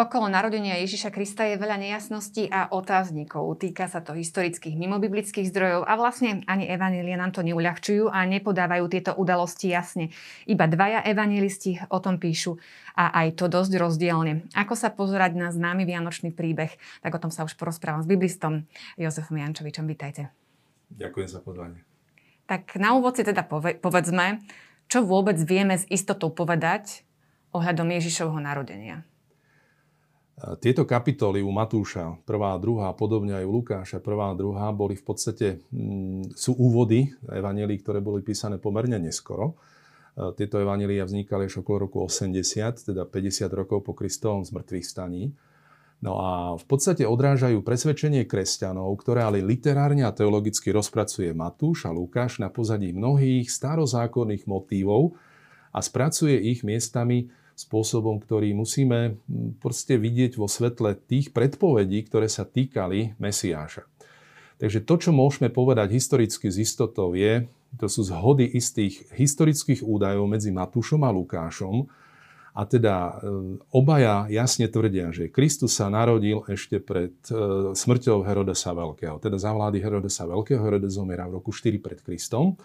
Okolo narodenia Ježiša Krista je veľa nejasností a otáznikov. Týka sa to historických mimobiblických zdrojov a vlastne ani evanília nám to neuľahčujú a nepodávajú tieto udalosti jasne. Iba dvaja evanilisti o tom píšu a aj to dosť rozdielne. Ako sa pozerať na známy vianočný príbeh, tak o tom sa už porozprávam s biblistom Jozefom Jančovičom. Vítajte. Ďakujem za pozvanie. Tak na úvod si teda povedzme, čo vôbec vieme s istotou povedať ohľadom Ježišovho narodenia. Tieto kapitoly u Matúša, prvá a druhá, podobne aj u Lukáša, prvá a druhá, boli v podstate, mm, sú úvody evanelí, ktoré boli písané pomerne neskoro. E, tieto evanelia vznikali až okolo roku 80, teda 50 rokov po Kristovom zmrtvých staní. No a v podstate odrážajú presvedčenie kresťanov, ktoré ale literárne a teologicky rozpracuje Matúš a Lukáš na pozadí mnohých starozákonných motívov a spracuje ich miestami spôsobom, ktorý musíme proste vidieť vo svetle tých predpovedí, ktoré sa týkali Mesiáša. Takže to, čo môžeme povedať historicky z istotou je, to sú zhody istých historických údajov medzi Matúšom a Lukášom. A teda e, obaja jasne tvrdia, že Kristus sa narodil ešte pred e, smrťou Herodesa Veľkého. Teda za vlády Herodesa Veľkého. Herodes zomiera v roku 4 pred Kristom.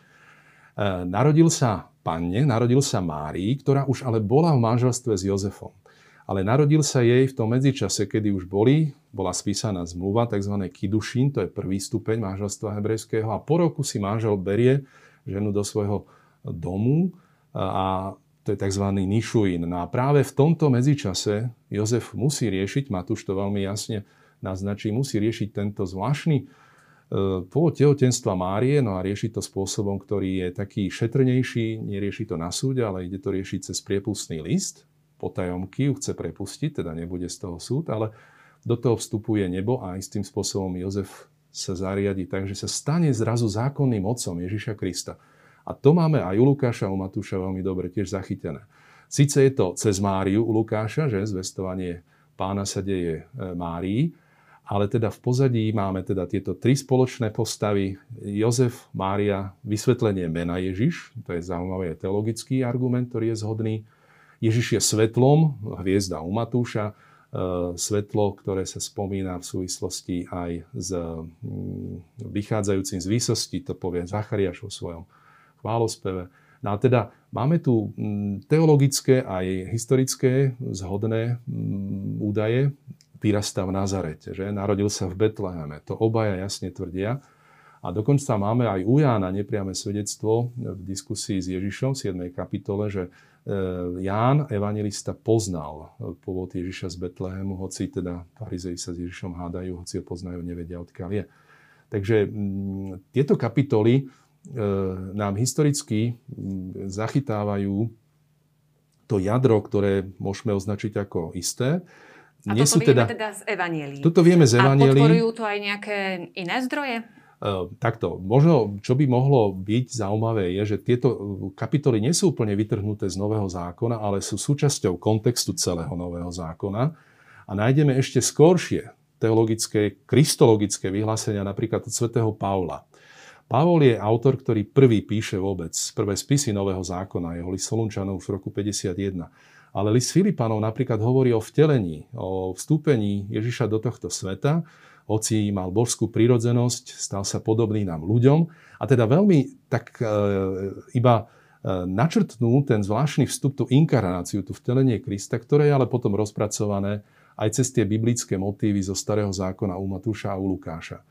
E, narodil sa panne, narodil sa Márii, ktorá už ale bola v manželstve s Jozefom. Ale narodil sa jej v tom medzičase, kedy už boli, bola spísaná zmluva, tzv. kidušín, to je prvý stupeň manželstva hebrejského a po roku si manžel berie ženu do svojho domu a to je tzv. nišuín. No a práve v tomto medzičase Jozef musí riešiť, Matúš to veľmi jasne naznačí, musí riešiť tento zvláštny E, pôvod tehotenstva Márie, no a rieši to spôsobom, ktorý je taký šetrnejší, nerieši to na súde, ale ide to riešiť cez priepustný list, potajomky ju chce prepustiť, teda nebude z toho súd, ale do toho vstupuje nebo a istým spôsobom Jozef sa zariadi tak, že sa stane zrazu zákonným otcom Ježiša Krista. A to máme aj u Lukáša, u Matúša veľmi dobre tiež zachytené. Sice je to cez Máriu u Lukáša, že zvestovanie pána sa deje e, Márii, ale teda v pozadí máme teda tieto tri spoločné postavy. Jozef, Mária, vysvetlenie mena Ježiš, to je zaujímavý teologický argument, ktorý je zhodný. Ježiš je svetlom, hviezda u Matúša, e, svetlo, ktoré sa spomína v súvislosti aj s mm, vychádzajúcim z výsosti, to povie Zachariáš vo svojom chválospeve. No a teda máme tu mm, teologické aj historické zhodné mm, údaje vyrastá v Nazarete, že narodil sa v Betleheme. To obaja jasne tvrdia. A dokonca máme aj u Jána nepriame svedectvo v diskusii s Ježišom v 7. kapitole, že e, Ján, evangelista, poznal pôvod Ježiša z Betlehemu, hoci teda farizei sa s Ježišom hádajú, hoci ho poznajú, nevedia, odkiaľ je. Takže tieto kapitoly e, nám historicky zachytávajú to jadro, ktoré môžeme označiť ako isté. A nie toto sú vieme teda, teda z Evanielí. Toto vieme z Evanielí. A podporujú to aj nejaké iné zdroje? Uh, takto, možno, čo by mohlo byť zaujímavé, je, že tieto kapitoly nie sú úplne vytrhnuté z Nového zákona, ale sú súčasťou kontextu celého Nového zákona. A nájdeme ešte skoršie teologické, kristologické vyhlásenia napríklad od svätého Pavla. Pavol je autor, ktorý prvý píše vôbec prvé spisy Nového zákona, jeho list Solunčanov v roku 51. Ale list Filipanov napríklad hovorí o vtelení, o vstúpení Ježiša do tohto sveta, hoci mal božskú prírodzenosť, stal sa podobný nám ľuďom. A teda veľmi tak e, iba e, načrtnú ten zvláštny vstup, tú inkarnáciu, tú vtelenie Krista, ktoré je ale potom rozpracované aj cez tie biblické motívy zo Starého zákona u Matúša a u Lukáša.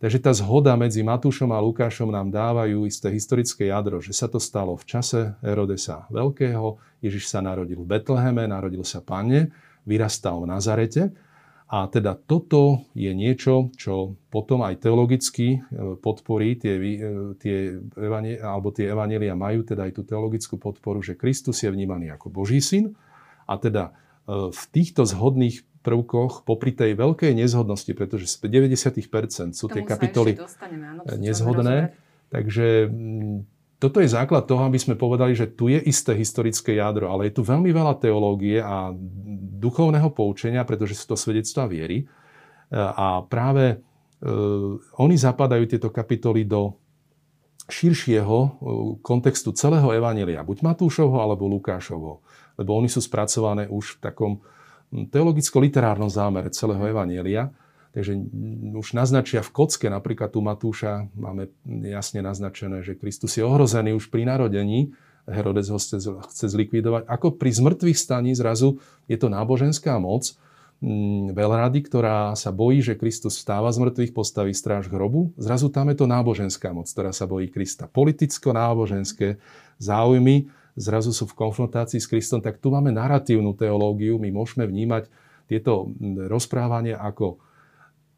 Takže tá zhoda medzi Matúšom a Lukášom nám dávajú isté historické jadro, že sa to stalo v čase Herodesa Veľkého, Ježiš sa narodil v Betleheme, narodil sa panne, vyrastal v Nazarete. A teda toto je niečo, čo potom aj teologicky e, podporí tie, e, tie, alebo tie evanelia majú teda aj tú teologickú podporu, že Kristus je vnímaný ako Boží syn. A teda e, v týchto zhodných prvkoch, popri tej veľkej nezhodnosti, pretože z 90% sú tie kapitoly nezhodné. Takže mm, toto je základ toho, aby sme povedali, že tu je isté historické jadro, ale je tu veľmi veľa teológie a duchovného poučenia, pretože sú to svedectvá viery. E, a práve e, oni zapadajú tieto kapitoly do širšieho kontextu celého Evanelia, buď Matúšovho alebo Lukášovho, lebo oni sú spracované už v takom teologicko-literárnom zámere celého Evanielia. Takže už naznačia v kocke, napríklad tu Matúša máme jasne naznačené, že Kristus je ohrozený už pri narodení, Herodes ho chce, zlikvidovať. Ako pri zmrtvých staní zrazu je to náboženská moc, mm, veľrady, ktorá sa bojí, že Kristus vstáva z mŕtvych, postaví stráž hrobu. Zrazu tam je to náboženská moc, ktorá sa bojí Krista. Politicko-náboženské záujmy zrazu sú v konfrontácii s Kristom, tak tu máme narratívnu teológiu. My môžeme vnímať tieto rozprávania ako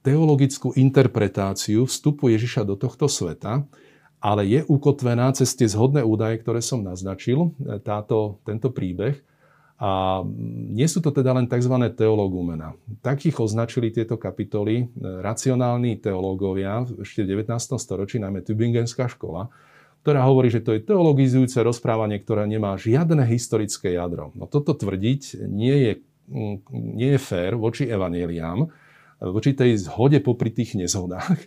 teologickú interpretáciu vstupu Ježiša do tohto sveta, ale je ukotvená cez tie zhodné údaje, ktoré som naznačil, e, táto, tento príbeh. A nie sú to teda len tzv. teologumena. Takých označili tieto kapitoly e, racionálni teológovia ešte v 19. storočí, najmä Tübingenská škola, ktorá hovorí, že to je teologizujúce rozprávanie, ktoré nemá žiadne historické jadro. No toto tvrdiť nie je, nie je fér voči evaneliám, voči tej zhode popri tých nezhodách.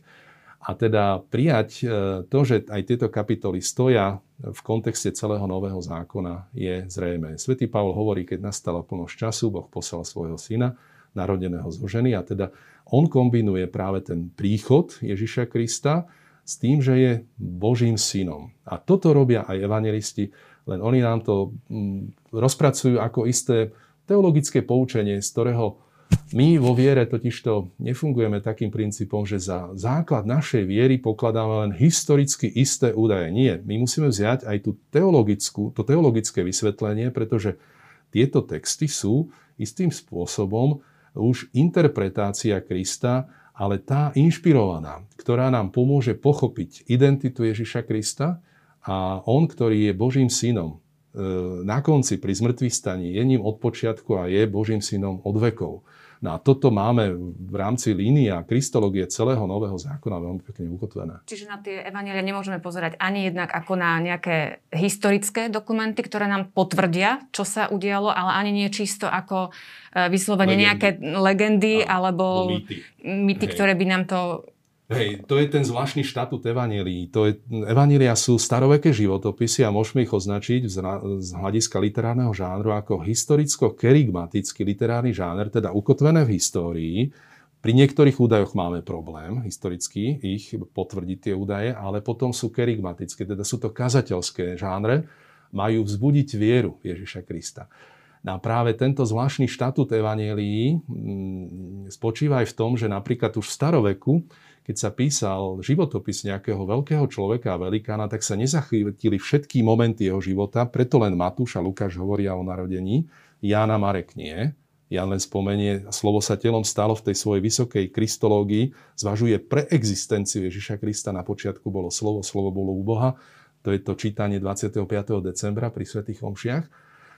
A teda prijať e, to, že aj tieto kapitoly stoja v kontexte celého nového zákona je zrejme. Svetý Pavol hovorí, keď nastala plnosť času, Boh poslal svojho syna, narodeného zo ženy a teda on kombinuje práve ten príchod Ježiša Krista s tým, že je Božím synom. A toto robia aj evangelisti, len oni nám to mm, rozpracujú ako isté teologické poučenie, z ktorého my vo viere totižto nefungujeme takým princípom, že za základ našej viery pokladáme len historicky isté údaje. Nie, my musíme vziať aj tú teologickú, to teologické vysvetlenie, pretože tieto texty sú istým spôsobom už interpretácia Krista, ale tá inšpirovaná, ktorá nám pomôže pochopiť identitu Ježiša Krista a on, ktorý je Božím synom, e, na konci pri zmrtvých staní je ním od počiatku a je Božím synom od vekov. No a toto máme v rámci línia kristológie celého nového zákona veľmi pekne ukotvené. Čiže na tie evanielia nemôžeme pozerať ani jednak ako na nejaké historické dokumenty, ktoré nám potvrdia, čo sa udialo, ale ani nie čisto ako e, vyslovene legendy. nejaké legendy a, alebo mýty, mýty ktoré by nám to Hej, to je ten zvláštny štatút Evanílií. To je, Evanília sú staroveké životopisy a môžeme ich označiť z, hľadiska literárneho žánru ako historicko-kerigmatický literárny žáner, teda ukotvené v histórii. Pri niektorých údajoch máme problém historicky ich potvrdiť tie údaje, ale potom sú kerigmatické, teda sú to kazateľské žánre, majú vzbudiť vieru Ježiša Krista. No a práve tento zvláštny štatút Evanielii mm, spočíva aj v tom, že napríklad už v staroveku keď sa písal životopis nejakého veľkého človeka a velikána, tak sa nezachytili všetky momenty jeho života, preto len Matúš a Lukáš hovoria o narodení, Jána Marek nie. Jan len spomenie, slovo sa telom stalo v tej svojej vysokej kristológii, zvažuje preexistenciu Ježiša Krista, na počiatku bolo slovo, slovo bolo u Boha, to je to čítanie 25. decembra pri Svetých Omšiach,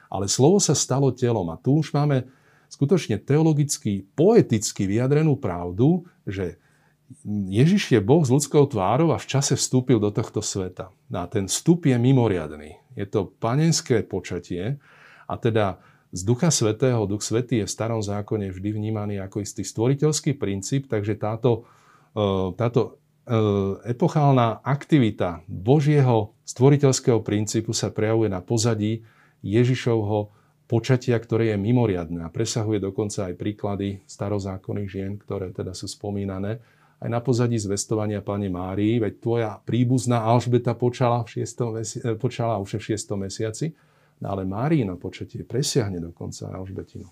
ale slovo sa stalo telom a tu už máme skutočne teologicky, poeticky vyjadrenú pravdu, že Ježiš je Boh s ľudskou tvárou a v čase vstúpil do tohto sveta. A ten vstup je mimoriadný. Je to panenské počatie a teda z Ducha Svetého, Duch Svetý je v starom zákone vždy vnímaný ako istý stvoriteľský princíp, takže táto, e, táto e, epochálna aktivita Božieho stvoriteľského princípu sa prejavuje na pozadí Ježišovho počatia, ktoré je mimoriadne a presahuje dokonca aj príklady starozákonných žien, ktoré teda sú spomínané aj na pozadí zvestovania Pane Márii, veď tvoja príbuzná Alžbeta počala, v 6. Mesi- eh, počala už v 6. mesiaci, no ale Máriino počatie presiahne dokonca Alžbetinu.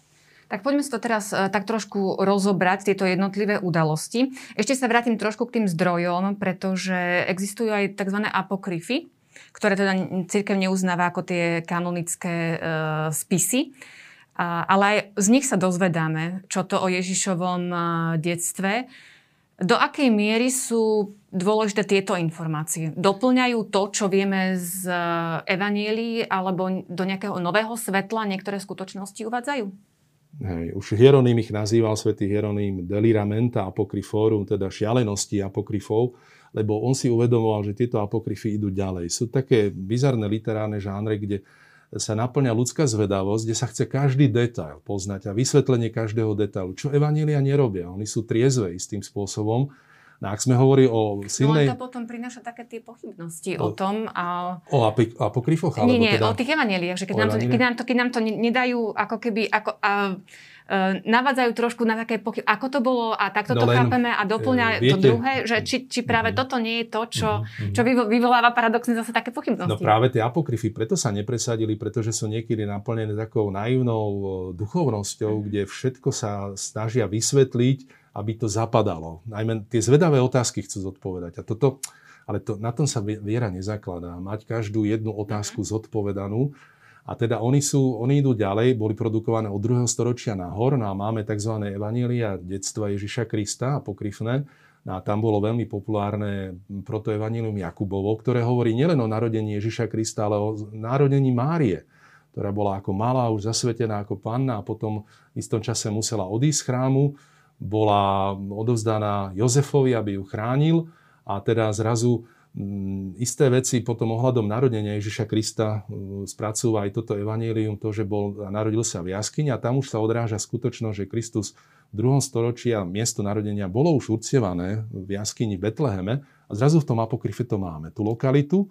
Tak poďme si to teraz uh, tak trošku rozobrať, tieto jednotlivé udalosti. Ešte sa vrátim trošku k tým zdrojom, pretože existujú aj tzv. apokryfy, ktoré teda církev neuznáva ako tie kanonické uh, spisy. Uh, ale aj z nich sa dozvedáme, čo to o Ježišovom uh, detstve. Do akej miery sú dôležité tieto informácie? Doplňajú to, čo vieme z eh, Evanielii, alebo do nejakého nového svetla niektoré skutočnosti uvádzajú? Hej, už Hieronym ich nazýval svätý Hieronym deliramenta apokryforum, teda šialenosti apokryfov, lebo on si uvedomoval, že tieto apokryfy idú ďalej. Sú také bizarné literárne žánre, kde sa naplňa ľudská zvedavosť, kde sa chce každý detail poznať a vysvetlenie každého detailu, čo Evanília nerobia. Oni sú triezve istým spôsobom No ak sme hovorili o silnej... No to potom prináša také tie pochybnosti o, o tom. A... O apokryfoch? Nie, nie, teda... o tých evaneliách, že keď nám, to, keď, nám to, keď nám to nedajú ako keby... Ako, a, navádzajú trošku na také pochyb, ako to bolo a takto no to len, chápeme a doplňa uh, viete, to druhé, že či, či práve uh-huh. toto nie je to, čo, uh-huh. čo vyvoláva paradoxne zase také pochybnosti. No práve tie apokryfy preto sa nepresadili, pretože sú niekedy naplnené takou naivnou duchovnosťou, uh-huh. kde všetko sa snažia vysvetliť, aby to zapadalo. Najmä tie zvedavé otázky chcú zodpovedať. A toto, ale to, na tom sa viera nezakladá. Mať každú jednu otázku zodpovedanú a teda oni, sú, oni idú ďalej, boli produkované od 2. storočia nahor, no a máme tzv. evanília detstva Ježiša Krista, apokryfné, no a tam bolo veľmi populárne protoevanílium Jakubovo, ktoré hovorí nielen o narodení Ježiša Krista, ale o narodení Márie, ktorá bola ako malá, už zasvetená ako panna a potom v istom čase musela odísť z chrámu, bola odovzdaná Jozefovi, aby ju chránil a teda zrazu isté veci potom ohľadom narodenia Ježiša Krista mm, spracúva aj toto evanílium, to, že bol, narodil sa v jaskyni a tam už sa odráža skutočnosť, že Kristus v druhom storočí a miesto narodenia bolo už uctievané v jaskyni v Betleheme a zrazu v tom apokryfe to máme. Tú lokalitu e,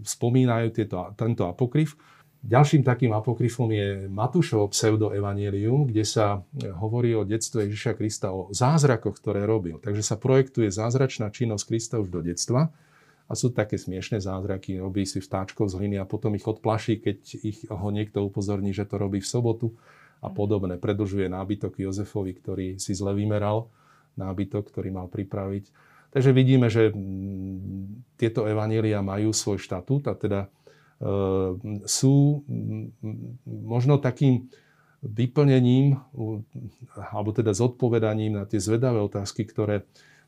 spomínajú tieto, tento apokryf. Ďalším takým apokryfom je Matúšovo pseudoevanielium, kde sa hovorí o detstve Ježiša Krista, o zázrakoch, ktoré robil. Takže sa projektuje zázračná činnosť Krista už do detstva a sú také smiešné zázraky, robí si vtáčkov z hliny a potom ich odplaší, keď ich ho niekto upozorní, že to robí v sobotu a podobné. Predlžuje nábytok Jozefovi, ktorý si zle vymeral, nábytok, ktorý mal pripraviť. Takže vidíme, že mm, tieto evanília majú svoj štatút a teda e, sú mm, možno takým vyplnením alebo teda zodpovedaním na tie zvedavé otázky, ktoré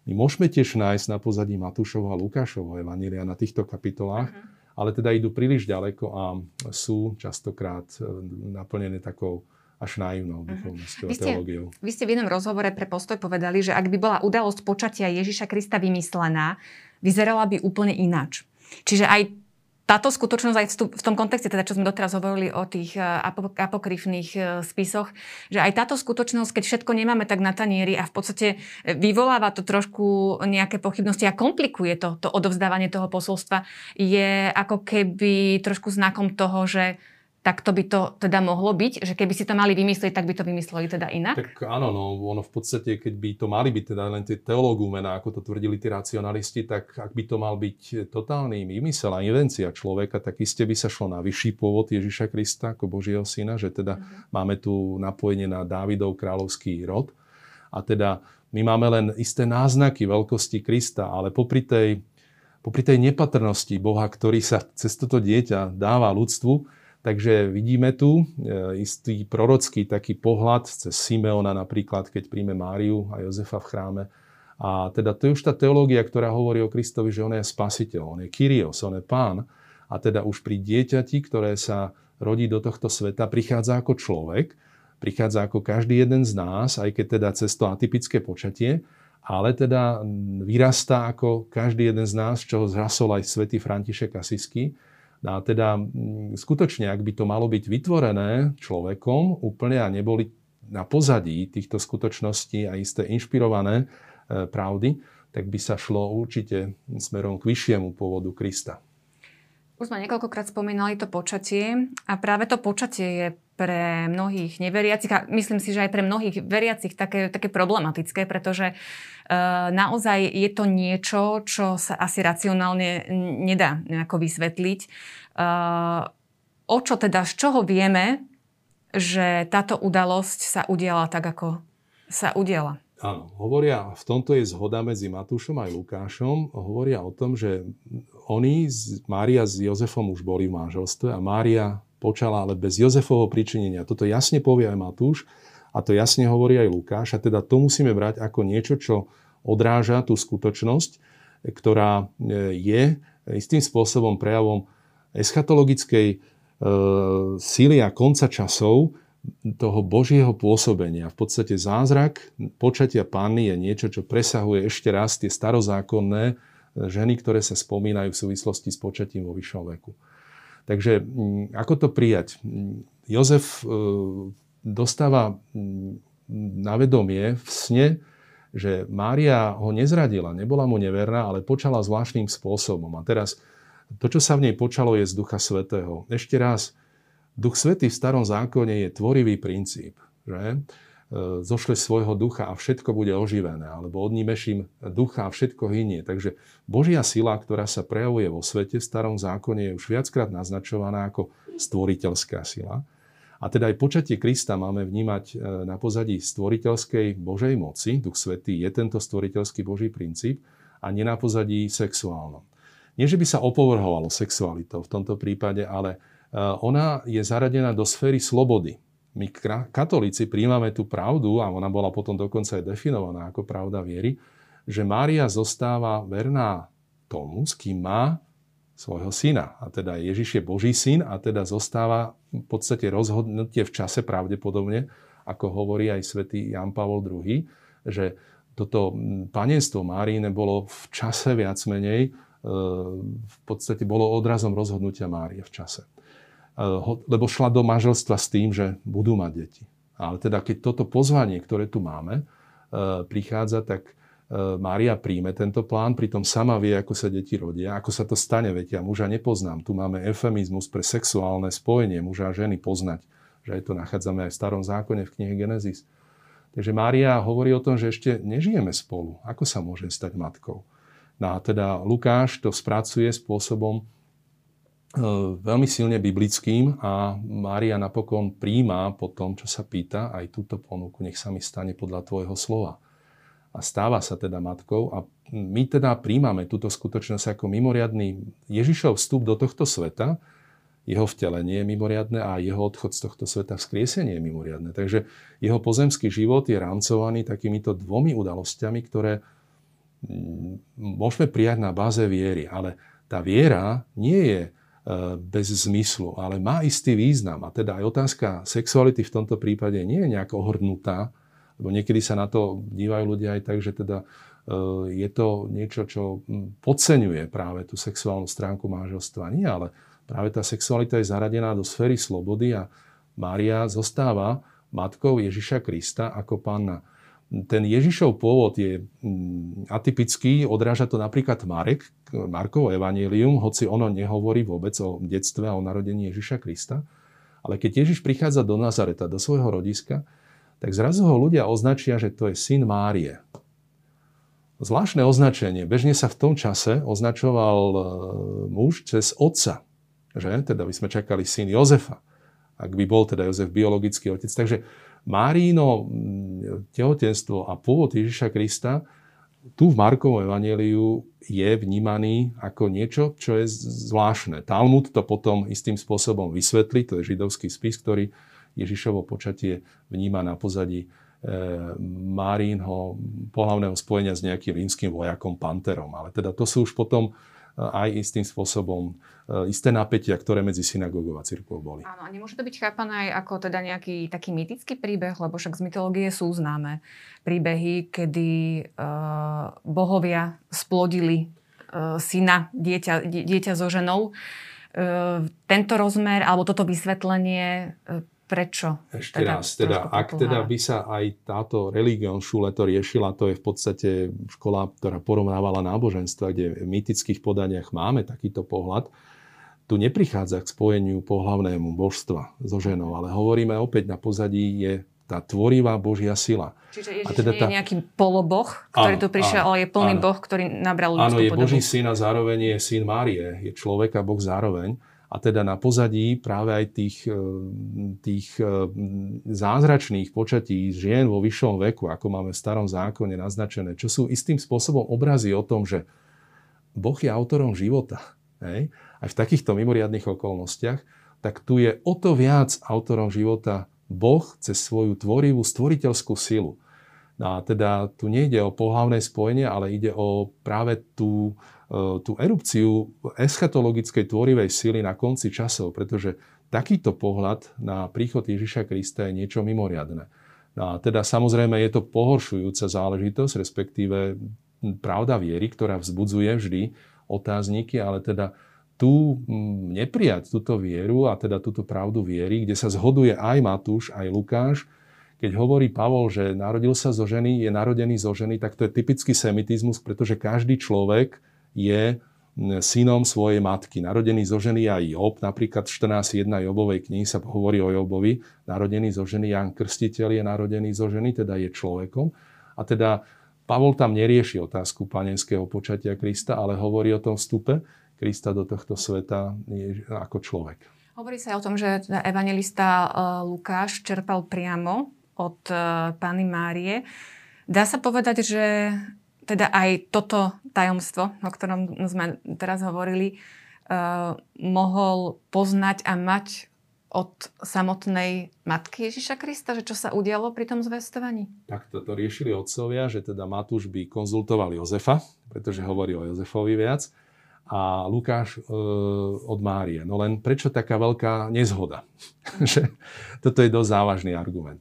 my môžeme tiež nájsť na pozadí Matúšovho a Lukášovho evanília na týchto kapitolách, uh-huh. ale teda idú príliš ďaleko a sú častokrát e, naplnené takou až naivnou mhm. duchovnosťou uh-huh. a teológiou. Vy ste v jednom rozhovore pre Postoj povedali, že ak by bola udalosť počatia Ježiša Krista vymyslená, vyzerala by úplne ináč. Čiže aj táto skutočnosť aj v tom kontexte, teda čo sme doteraz hovorili o tých eh, apokryfných eh, spisoch, že aj táto skutočnosť, keď všetko nemáme tak na tanieri a v podstate eh, vyvoláva to trošku nejaké pochybnosti a komplikuje to, to odovzdávanie toho posolstva, je ako keby trošku znakom toho, že tak to by to teda mohlo byť, že keby si to mali vymyslieť, tak by to vymysleli teda inak? Tak áno, no ono v podstate, keď by to mali byť teda len tie teológumená, ako to tvrdili tí racionalisti, tak ak by to mal byť totálny vymysel a invencia človeka, tak iste by sa šlo na vyšší pôvod Ježiša Krista ako Božieho syna, že teda uh-huh. máme tu napojenie na Dávidov kráľovský rod a teda my máme len isté náznaky veľkosti Krista, ale popri tej, popri tej nepatrnosti Boha, ktorý sa cez toto dieťa dáva ľudstvu, Takže vidíme tu e, istý prorocký taký pohľad cez Simeona napríklad, keď príjme Máriu a Jozefa v chráme. A teda to je už tá teológia, ktorá hovorí o Kristovi, že on je spasiteľ, on je Kyrios, on je pán. A teda už pri dieťati, ktoré sa rodí do tohto sveta, prichádza ako človek, prichádza ako každý jeden z nás, aj keď teda cez to atypické počatie, ale teda vyrastá ako každý jeden z nás, čo zrasol aj svätý František Asisky, a teda mm, skutočne, ak by to malo byť vytvorené človekom úplne a neboli na pozadí týchto skutočností a isté inšpirované e, pravdy, tak by sa šlo určite smerom k vyššiemu pôvodu Krista. Už sme niekoľkokrát spomínali to počatie a práve to počatie je pre mnohých neveriacich a myslím si, že aj pre mnohých veriacich také, také problematické, pretože uh, naozaj je to niečo, čo sa asi racionálne nedá nejako vysvetliť. Uh, o čo teda, z čoho vieme, že táto udalosť sa udiala tak, ako sa udiala? Áno, hovoria, v tomto je zhoda medzi Matúšom aj Lukášom. Hovoria o tom, že oni, Mária s Jozefom už boli v manželstve a Mária počala, ale bez Jozefovho pričinenia. Toto jasne povie aj Matúš a to jasne hovorí aj Lukáš. A teda to musíme brať ako niečo, čo odráža tú skutočnosť, ktorá e, je istým spôsobom prejavom eschatologickej e, síly a konca časov, toho Božieho pôsobenia. V podstate zázrak počatia panny je niečo, čo presahuje ešte raz tie starozákonné ženy, ktoré sa spomínajú v súvislosti s počatím vo vyššom veku. Takže mm, ako to prijať? Jozef e, dostáva mm, na vedomie v sne, že Mária ho nezradila, nebola mu neverná, ale počala zvláštnym spôsobom. A teraz to, čo sa v nej počalo, je z Ducha Svetého. Ešte raz, Duch Svetý v starom zákone je tvorivý princíp. Že? E, zošle svojho ducha a všetko bude oživené, alebo odnímeším ducha a všetko hynie. Takže Božia sila, ktorá sa prejavuje vo svete v starom zákone, je už viackrát naznačovaná ako stvoriteľská sila. A teda aj počatie Krista máme vnímať e, na pozadí stvoriteľskej Božej moci. Duch Svetý je tento stvoriteľský Boží princíp a nie na pozadí sexuálnom. Nie, že by sa opovrhovalo sexualitou v tomto prípade, ale e, ona je zaradená do sféry slobody my katolíci príjmame tú pravdu, a ona bola potom dokonca aj definovaná ako pravda viery, že Mária zostáva verná tomu, s kým má svojho syna. A teda Ježiš je Boží syn a teda zostáva v podstate rozhodnutie v čase pravdepodobne, ako hovorí aj svätý Jan Pavol II, že toto panenstvo Máríne bolo v čase viac menej, e, v podstate bolo odrazom rozhodnutia Márie v čase. Eh, lebo šla do manželstva s tým, že budú mať deti. Ale teda keď toto pozvanie, ktoré tu máme, eh, prichádza, tak eh, Mária príjme tento plán, pritom sama vie, ako sa deti rodia, ako sa to stane, veď ja muža nepoznám. Tu máme eufemizmus pre sexuálne spojenie muža a ženy poznať, že aj to nachádzame aj v starom zákone v knihe Genesis. Takže Mária hovorí o tom, že ešte nežijeme spolu. Ako sa môže stať matkou? No a teda Lukáš to spracuje spôsobom, E, veľmi silne biblickým a Mária napokon príjma po tom, čo sa pýta, aj túto ponuku, nech sa mi stane podľa tvojho slova. A stáva sa teda matkou a my teda príjmame túto skutočnosť ako mimoriadný Ježišov vstup do tohto sveta, jeho vtelenie je mimoriadne a jeho odchod z tohto sveta vzkriesenie je mimoriadne. Takže jeho pozemský život je rámcovaný takýmito dvomi udalosťami, ktoré mm, môžeme prijať na báze viery. Ale tá viera nie je E, bez zmyslu, ale má istý význam. A teda aj otázka sexuality v tomto prípade nie je nejak ohrnutá, lebo niekedy sa na to dívajú ľudia aj tak, že teda e, je to niečo, čo podceňuje práve tú sexuálnu stránku manželstva. Nie, ale práve tá sexualita je zaradená do sféry slobody a Mária zostáva matkou Ježiša Krista ako panna ten Ježišov pôvod je mm, atypický, odráža to napríklad Marek, Markovo evanílium, hoci ono nehovorí vôbec o detstve a o narodení Ježiša Krista. Ale keď Ježiš prichádza do Nazareta, do svojho rodiska, tak zrazu ho ľudia označia, že to je syn Márie. Zvláštne označenie. Bežne sa v tom čase označoval e, muž cez otca. Že? Teda by sme čakali syn Jozefa. Ak by bol teda Jozef biologický otec. Takže Márino mm, tehotenstvo a pôvod Ježiša Krista tu v Markovom evaneliu je vnímaný ako niečo, čo je zvláštne. Talmud to potom istým spôsobom vysvetlí, to je židovský spis, ktorý Ježišovo počatie vníma na pozadí e, Márínho spojenia s nejakým rímským vojakom Panterom. Ale teda to sú už potom aj istým spôsobom e, isté napätia, ktoré medzi synagógou a cirkvou boli. Áno, a nemôže to byť chápané aj ako teda nejaký taký mytický príbeh, lebo však z mytológie sú známe príbehy, kedy uh, bohovia splodili uh, syna, dieťa, dieťa so ženou. Uh, tento rozmer, alebo toto vysvetlenie uh, Prečo? Ešte teda raz, teda, ak teda by sa aj táto religion šule to riešila, to je v podstate škola, ktorá porovnávala náboženstva, kde v mýtických podaniach máme takýto pohľad, tu neprichádza k spojeniu pohlavnému božstva so ženou, ale hovoríme opäť na pozadí je tá tvorivá Božia sila. Čiže Ježiš a teda tá... nie je nejaký poloboh, ktorý áno, tu prišiel, áno, ale je plný áno. Boh, ktorý nabral ľudskú Áno, je podobu. Boží syn a zároveň je syn Márie. Je človek a Boh zároveň. A teda na pozadí práve aj tých, eh, tých eh, zázračných počatí žien vo vyššom veku, ako máme v starom zákone naznačené, čo sú istým spôsobom obrazy o tom, že Boh je autorom života. Hej? Aj v takýchto mimoriadných okolnostiach, tak tu je o to viac autorom života Boh cez svoju tvorivú stvoriteľskú silu. No a teda tu nejde o pohlavné spojenie, ale ide o práve tú, e, tú erupciu eschatologickej tvorivej sily na konci časov, pretože takýto pohľad na príchod Ježiša Krista je niečo mimoriadne. No a teda samozrejme je to pohoršujúca záležitosť, respektíve pravda viery, ktorá vzbudzuje vždy otázniky, ale teda tu neprijať túto vieru a teda túto pravdu viery, kde sa zhoduje aj Matúš, aj Lukáš, keď hovorí Pavol, že narodil sa zo ženy, je narodený zo ženy, tak to je typický semitizmus, pretože každý človek je synom svojej matky. Narodený zo ženy aj Job, napríklad v 14.1 Jobovej knihy sa hovorí o Jobovi, narodený zo ženy, Jan Krstiteľ je narodený zo ženy, teda je človekom. A teda Pavol tam nerieši otázku panenského počatia Krista, ale hovorí o tom vstupe Krista do tohto sveta ako človek. Hovorí sa o tom, že evangelista e, Lukáš čerpal priamo od e, Pany Márie. Dá sa povedať, že teda aj toto tajomstvo, o ktorom sme teraz hovorili, uh, mohol poznať a mať od samotnej matky Ježiša Krista, že čo sa udialo pri tom zvestovaní? Tak toto riešili otcovia, že teda Matúš by konzultoval Jozefa, pretože hovorí o Jozefovi viac, a Lukáš e, od Márie. No len prečo taká veľká nezhoda? toto je dosť závažný argument.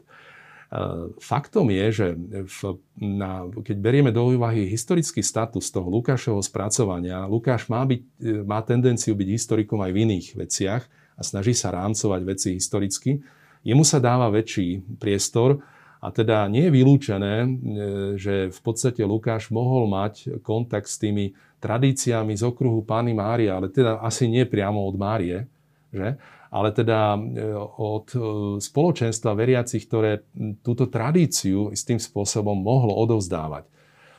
Faktom je, že v, na, keď berieme do úvahy historický status toho Lukášovho spracovania, Lukáš má, byť, má tendenciu byť historikom aj v iných veciach a snaží sa rámcovať veci historicky. Jemu sa dáva väčší priestor a teda nie je vylúčené, e, že v podstate Lukáš mohol mať kontakt s tými tradíciami z okruhu Pány Mária, ale teda asi nie priamo od Márie, že? Ale teda e, od e, spoločenstva veriacich, ktoré túto tradíciu istým spôsobom mohlo odovzdávať.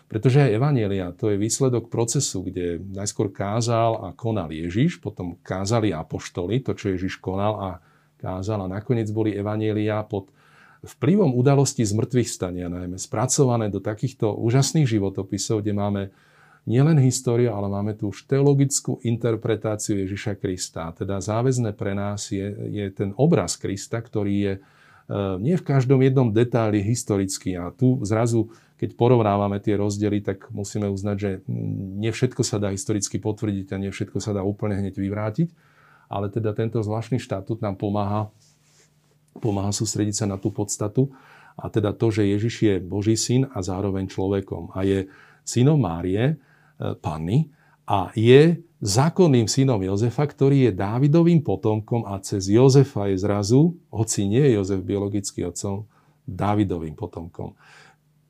Pretože aj Evanielia to je výsledok procesu, kde najskôr kázal a konal Ježiš, potom kázali apoštoli, to, čo Ježiš konal a kázal a nakoniec boli Evanielia pod vplyvom udalostí z mŕtvych stania, najmä spracované do takýchto úžasných životopisov, kde máme nielen históriu, ale máme tu už teologickú interpretáciu Ježiša Krista. Teda záväzne pre nás je, je ten obraz Krista, ktorý je e, nie v každom jednom detaili historický. A tu zrazu, keď porovnávame tie rozdiely, tak musíme uznať, že nie všetko sa dá historicky potvrdiť a nie všetko sa dá úplne hneď vyvrátiť. Ale teda tento zvláštny štatút nám pomáha, pomáha sústrediť sa na tú podstatu. A teda to, že Ježiš je Boží syn a zároveň človekom. A je synom Márie, Panny a je zákonným synom Jozefa, ktorý je Dávidovým potomkom a cez Jozefa je zrazu, hoci nie je Jozef biologický otcom, Dávidovým potomkom.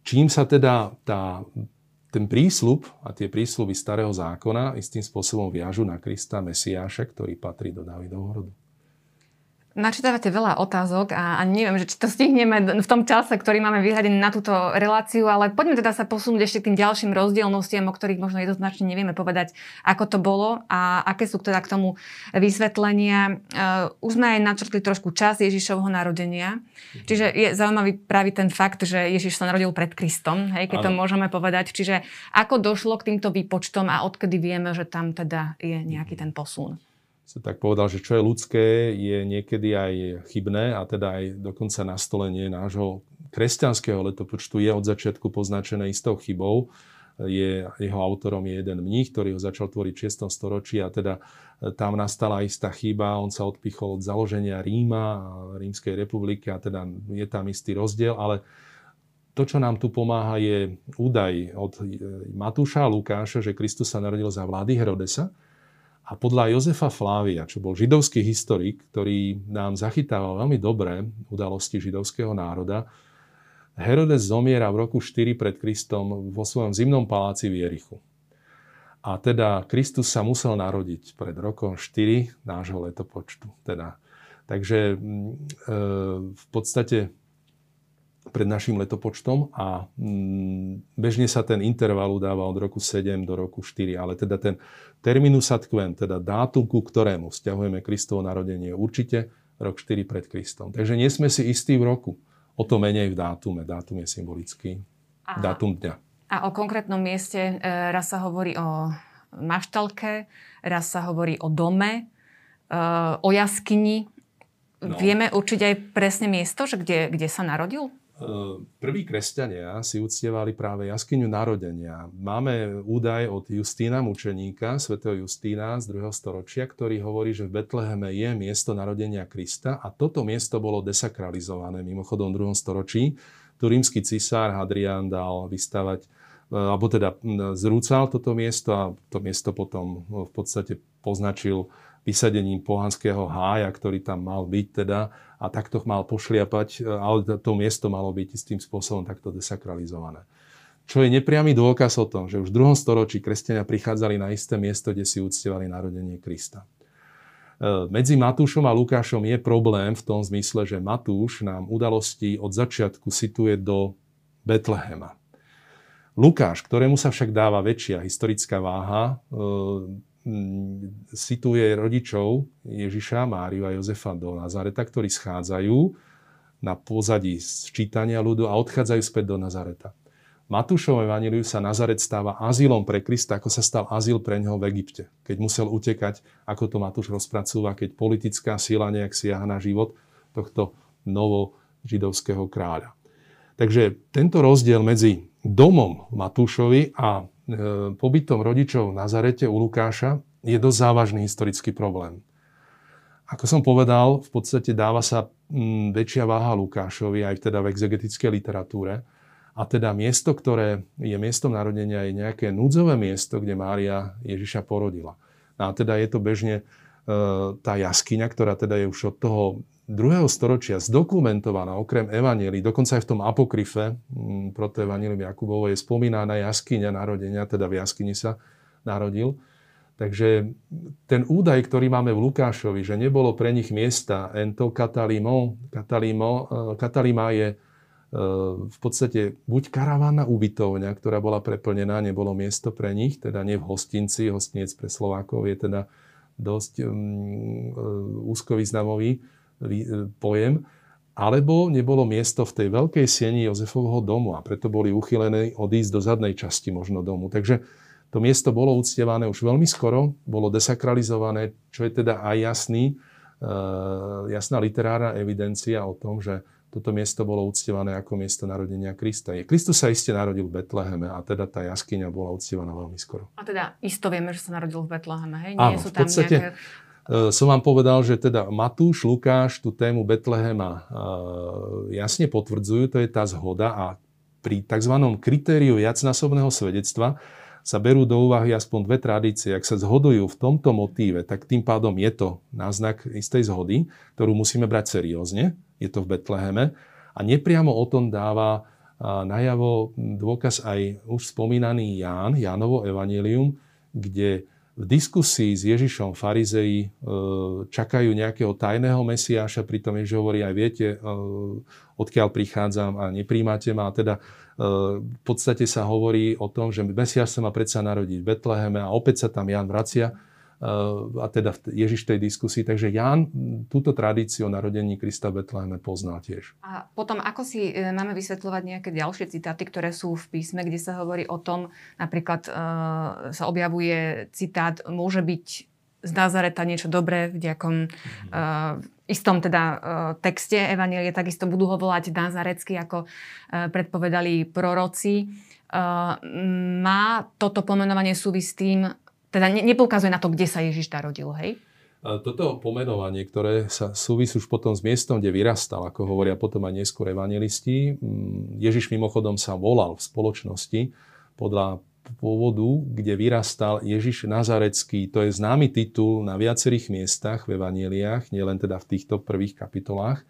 Čím sa teda tá, ten prísľub a tie prísľuby starého zákona istým spôsobom viažu na Krista Mesiáša, ktorý patrí do Dávidovho rodu načítavate veľa otázok a, a neviem, že či to stihneme v tom čase, ktorý máme vyhradený na túto reláciu, ale poďme teda sa posunúť ešte k tým ďalším rozdielnostiam, o ktorých možno jednoznačne nevieme povedať, ako to bolo a aké sú teda k tomu vysvetlenia. Uh, už sme aj načrtli trošku čas Ježišovho narodenia, čiže je zaujímavý práve ten fakt, že Ježiš sa narodil pred Kristom, hej, keď ano. to môžeme povedať. Čiže ako došlo k týmto výpočtom a odkedy vieme, že tam teda je nejaký ten posun? Sa tak povedal, že čo je ľudské, je niekedy aj chybné a teda aj dokonca nastolenie nášho kresťanského letopočtu je od začiatku poznačené istou chybou. Je, jeho autorom je jeden mních, ktorý ho začal tvoriť v 6. storočí a teda e, tam nastala istá chyba, on sa odpichol od založenia Ríma a Rímskej republiky a teda je tam istý rozdiel, ale to, čo nám tu pomáha, je údaj od e, Matúša a Lukáša, že Kristus sa narodil za vlády Herodesa, a podľa Jozefa Flávia, čo bol židovský historik, ktorý nám zachytával veľmi dobré udalosti židovského národa, Herodes zomiera v roku 4 pred Kristom vo svojom zimnom paláci v Jerichu. A teda Kristus sa musel narodiť pred rokom 4 nášho letopočtu. Teda. Takže mm, e, v podstate pred našim letopočtom a mm, bežne sa ten interval udáva od roku 7 do roku 4, ale teda ten terminus ad quem, teda dátum, ku ktorému vzťahujeme Kristovo narodenie, určite rok 4 pred Kristom. Takže nie sme si istí v roku, o to menej v dátume. Dátum je symbolický. A, dátum dňa. A o konkrétnom mieste e, raz sa hovorí o maštalke, raz sa hovorí o dome, e, o jaskyni. No. Vieme určiť aj presne miesto, že kde, kde sa narodil? Ehm, prví kresťania si uctievali práve jaskyňu narodenia. Máme údaj od Justína, mučeníka, svätého Justína z 2. storočia, ktorý hovorí, že v Betleheme je miesto narodenia Krista a toto miesto bolo desakralizované mimochodom v 2. storočí. Tu rímsky cisár Hadrian dal vystavať e, alebo teda zrúcal toto miesto a to miesto potom v podstate poznačil vysadením pohanského hája, ktorý tam mal byť teda a takto mal pošliapať, ale to miesto malo byť istým spôsobom takto desakralizované. Čo je nepriamy dôkaz o tom, že už v druhom storočí kresťania prichádzali na isté miesto, kde si uctievali narodenie Krista. E, medzi Matúšom a Lukášom je problém v tom zmysle, že Matúš nám udalosti od začiatku situuje do Betlehema. Lukáš, ktorému sa však dáva väčšia historická váha, e, situuje rodičov Ježiša, Máriu a Jozefa do Nazareta, ktorí schádzajú na pozadí sčítania ľudu a odchádzajú späť do Nazareta. Matúšovom evaníliu sa Nazaret stáva azylom pre Krista, ako sa stal azyl pre neho v Egypte. Keď musel utekať, ako to Matúš rozpracúva, keď politická sila nejak siaha na život tohto novo židovského kráľa. Takže tento rozdiel medzi domom Matúšovi a pobytom rodičov v Nazarete u Lukáša je dosť závažný historický problém. Ako som povedal, v podstate dáva sa mm, väčšia váha Lukášovi aj teda v exegetickej literatúre, a teda miesto, ktoré je miestom narodenia, je nejaké núdzové miesto, kde Mária Ježiša porodila. No a teda je to bežne e, tá jaskyňa, ktorá teda je už od toho druhého storočia zdokumentovaná okrem Evanielí, dokonca aj v tom apokryfe m, proto Evanielium Jakubovo je spomínaná jaskyňa narodenia, teda v jaskyni sa narodil. Takže ten údaj, ktorý máme v Lukášovi, že nebolo pre nich miesta, ento katalimo, katalimo, e, katalima je v podstate buď karavánna ubytovňa, ktorá bola preplnená, nebolo miesto pre nich, teda nie v hostinci, hostinec pre Slovákov je teda dosť um, úzko významový pojem, alebo nebolo miesto v tej veľkej sieni Jozefovho domu a preto boli uchylené odísť do zadnej časti možno domu. Takže to miesto bolo uctievané už veľmi skoro, bolo desakralizované, čo je teda aj jasný, uh, jasná literárna evidencia o tom, že toto miesto bolo uctievané ako miesto narodenia Krista. Kristus sa iste narodil v Betleheme a teda tá jaskyňa bola uctievaná veľmi skoro. A teda isto vieme, že sa narodil v Betleheme, hej? Nie Áno, sú tam v podstate, nejaké... som vám povedal, že teda Matúš, Lukáš tú tému Betlehema jasne potvrdzujú, to je tá zhoda a pri tzv. kritériu viacnásobného svedectva sa berú do úvahy aspoň dve tradície. Ak sa zhodujú v tomto motíve, tak tým pádom je to náznak istej zhody, ktorú musíme brať seriózne. Je to v Betleheme. A nepriamo o tom dáva najavo dôkaz aj už spomínaný Ján, Jánovo evanílium, kde v diskusii s Ježišom farizei e, čakajú nejakého tajného mesiáša, pritom Ježiš hovorí aj viete, e, odkiaľ prichádzam a nepríjmate ma. A teda v podstate sa hovorí o tom, že Mesiáš sa má predsa narodiť v Betleheme a opäť sa tam Jan vracia a teda Ježiš tej diskusii. Takže Ján túto tradíciu o narodení Krista v Betleheme pozná tiež. A potom ako si e, máme vysvetľovať nejaké ďalšie citáty, ktoré sú v písme, kde sa hovorí o tom, napríklad e, sa objavuje citát, môže byť z Nazareta niečo dobré v nejakom mm-hmm. istom teda uh, texte Evanielie, takisto budú ho volať nazarecky, ako predpovedali proroci. Má toto pomenovanie súvisť s tým, teda ne, nepoukazuje na to, kde sa Ježiš narodil, hej? Toto pomenovanie, ktoré sa súvisí už potom s miestom, kde vyrastal, ako hovoria potom aj neskôr evangelisti. Mm, Ježiš mimochodom sa volal v spoločnosti podľa pôvodu, kde vyrastal Ježiš Nazarecký. To je známy titul na viacerých miestach v Evangeliách, nielen teda v týchto prvých kapitolách.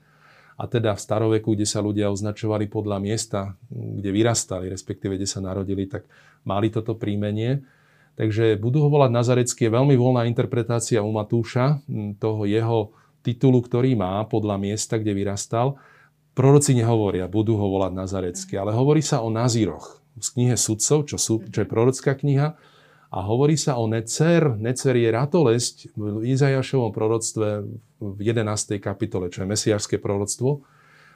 A teda v staroveku, kde sa ľudia označovali podľa miesta, kde vyrastali, respektíve kde sa narodili, tak mali toto príjmenie. Takže budú ho volať Nazarecký je veľmi voľná interpretácia u Matúša, toho jeho titulu, ktorý má podľa miesta, kde vyrastal. Proroci nehovoria, budú ho volať Nazarecký, ale hovorí sa o Nazíroch z knihe Sudcov, čo, sú, čo je prorocká kniha. A hovorí sa o Necer. Necer je ratolesť v Izajašovom proroctve v 11. kapitole, čo je mesiašské proroctvo.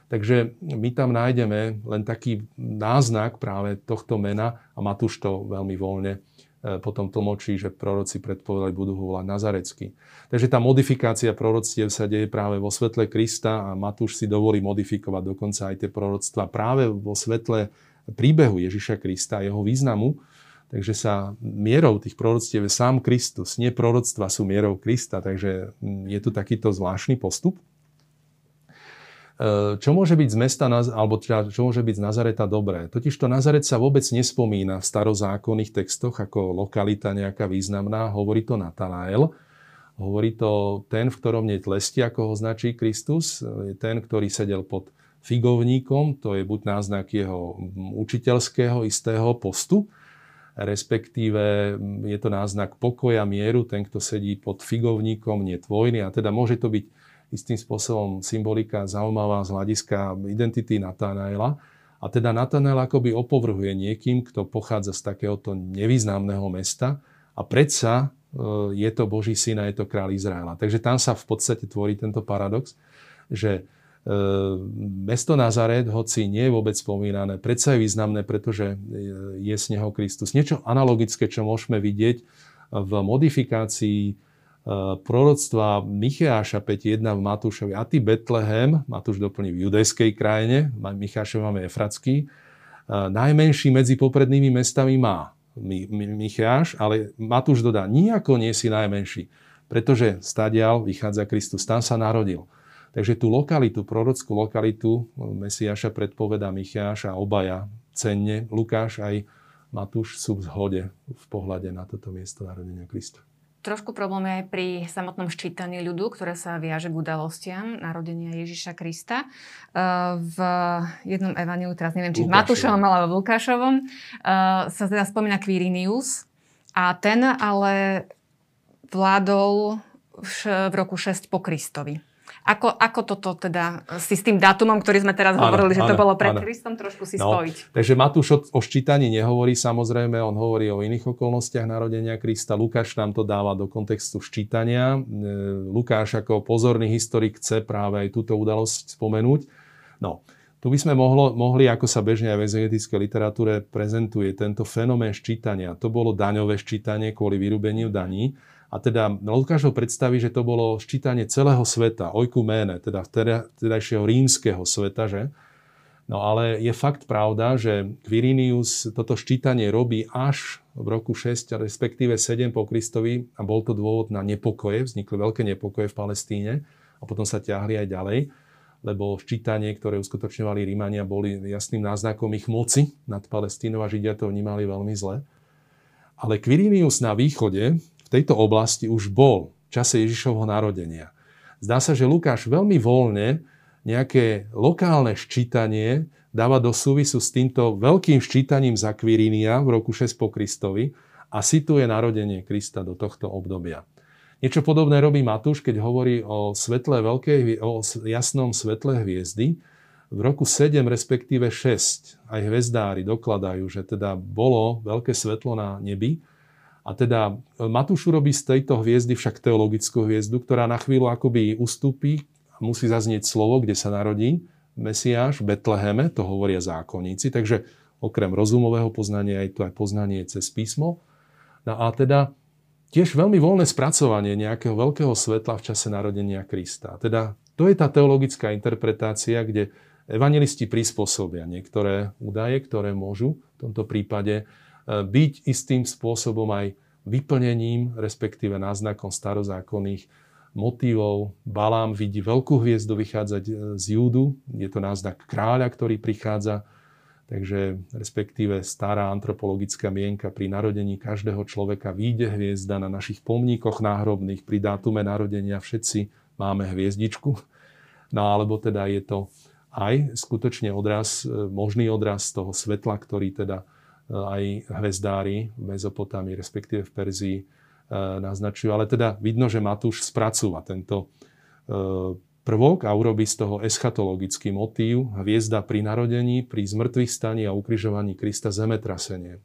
Takže my tam nájdeme len taký náznak práve tohto mena a Matúš to veľmi voľne potom tlmočí, že proroci predpovedali, budú ho volať Nazarecký. Takže tá modifikácia proroctiev sa deje práve vo svetle Krista a Matúš si dovolí modifikovať dokonca aj tie proroctva práve vo svetle príbehu Ježiša Krista a jeho významu. Takže sa mierou tých proroctiev je sám Kristus. Nie proroctva sú mierou Krista, takže mm, je tu takýto zvláštny postup. E, čo môže byť z mesta, alebo čo môže byť z Nazareta dobré? Totiž to Nazaret sa vôbec nespomína v starozákonných textoch ako lokalita nejaká významná, hovorí to Natanael. Hovorí to ten, v ktorom nie tlesti, ako ho značí Kristus, ten, ktorý sedel pod figovníkom, to je buď náznak jeho učiteľského istého postu, respektíve je to náznak pokoja, mieru, ten, kto sedí pod figovníkom, nie vojny. A teda môže to byť istým spôsobom symbolika zaujímavá z hľadiska identity Natanaela. A teda Natanael akoby opovrhuje niekým, kto pochádza z takéhoto nevýznamného mesta a predsa e, je to Boží syn a je to král Izraela. Takže tam sa v podstate tvorí tento paradox, že e, mesto Nazaret, hoci nie je vôbec spomínané, predsa je významné, pretože je z neho Kristus. Niečo analogické, čo môžeme vidieť v modifikácii proroctva Micheáša 5.1 v Matúšovi. A ty Betlehem, Matúš doplní v judejskej krajine, Michášov máme Efracký, eh, najmenší medzi poprednými mestami má Micháš, ale Matúš dodá, nijako nie si najmenší, pretože stadial vychádza Kristus, tam sa narodil. Takže tú lokalitu, prorockú lokalitu eh, Mesiáša predpoveda Micháš a obaja cenne, Lukáš aj Matúš sú v zhode v pohľade na toto miesto narodenia Krista. Trošku problém je aj pri samotnom ščítaní ľudu, ktoré sa viaže k udalostiam narodenia Ježiša Krista. Eh, v jednom evaníliu, teraz neviem, či v Matúšovom alebo v Lukášovom, eh, sa teda spomína Quirinius a ten ale vládol v roku 6 po Kristovi. Ako, ako toto teda si s tým dátumom, ktorý sme teraz áno, hovorili, že to bolo pred áno. Kristom, trošku si no, spojiť? Takže Matúš o, o ščítaní nehovorí samozrejme, on hovorí o iných okolnostiach narodenia Krista. Lukáš nám to dáva do kontextu ščítania. E, Lukáš ako pozorný historik chce práve aj túto udalosť spomenúť. No, tu by sme mohlo, mohli, ako sa bežne aj v exegetickej literatúre prezentuje, tento fenomén ščítania. To bolo daňové ščítanie kvôli vyrúbeniu daní. A teda Lukáš ho predstaví, že to bolo ščítanie celého sveta, oikuméne, teda vtedajšieho rímskeho sveta, že? No ale je fakt pravda, že Quirinius toto ščítanie robí až v roku 6, respektíve 7 po Kristovi a bol to dôvod na nepokoje, vznikli veľké nepokoje v Palestíne a potom sa ťahli aj ďalej, lebo ščítanie, ktoré uskutočňovali Rímania, boli jasným náznakom ich moci nad Palestínou a Židia to vnímali veľmi zle. Ale Quirinius na východe, tejto oblasti už bol v čase Ježišovho narodenia. Zdá sa, že Lukáš veľmi voľne nejaké lokálne ščítanie dáva do súvisu s týmto veľkým ščítaním za Quirinia v roku 6 po Kristovi a situuje narodenie Krista do tohto obdobia. Niečo podobné robí Matúš, keď hovorí o, svetle veľkej, o jasnom svetle hviezdy. V roku 7, respektíve 6, aj hvezdári dokladajú, že teda bolo veľké svetlo na nebi a teda e, Matúš urobí z tejto hviezdy však teologickú hviezdu, ktorá na chvíľu akoby ustúpi a musí zaznieť slovo, kde sa narodí Mesiáš v Betleheme, to hovoria zákonníci, takže okrem rozumového poznania je to aj poznanie cez písmo. No a teda tiež veľmi voľné spracovanie nejakého veľkého svetla v čase narodenia Krista. Teda to je tá teologická interpretácia, kde evangelisti prispôsobia niektoré údaje, ktoré môžu v tomto prípade byť istým spôsobom aj vyplnením, respektíve náznakom starozákonných motívov. Balám vidí veľkú hviezdu vychádzať e, z Júdu, je to náznak kráľa, ktorý prichádza, takže respektíve stará antropologická mienka pri narodení každého človeka vyjde hviezda na našich pomníkoch náhrobných, pri dátume narodenia všetci máme hviezdičku. No alebo teda je to aj skutočne odraz, e, možný odraz toho svetla, ktorý teda aj hvezdári v Mezopotámii, respektíve v Perzii e, naznačujú. Ale teda vidno, že Matúš spracúva tento e, prvok a urobí z toho eschatologický motív, hviezda pri narodení, pri zmrtvých staní a ukrižovaní Krista zemetrasenie.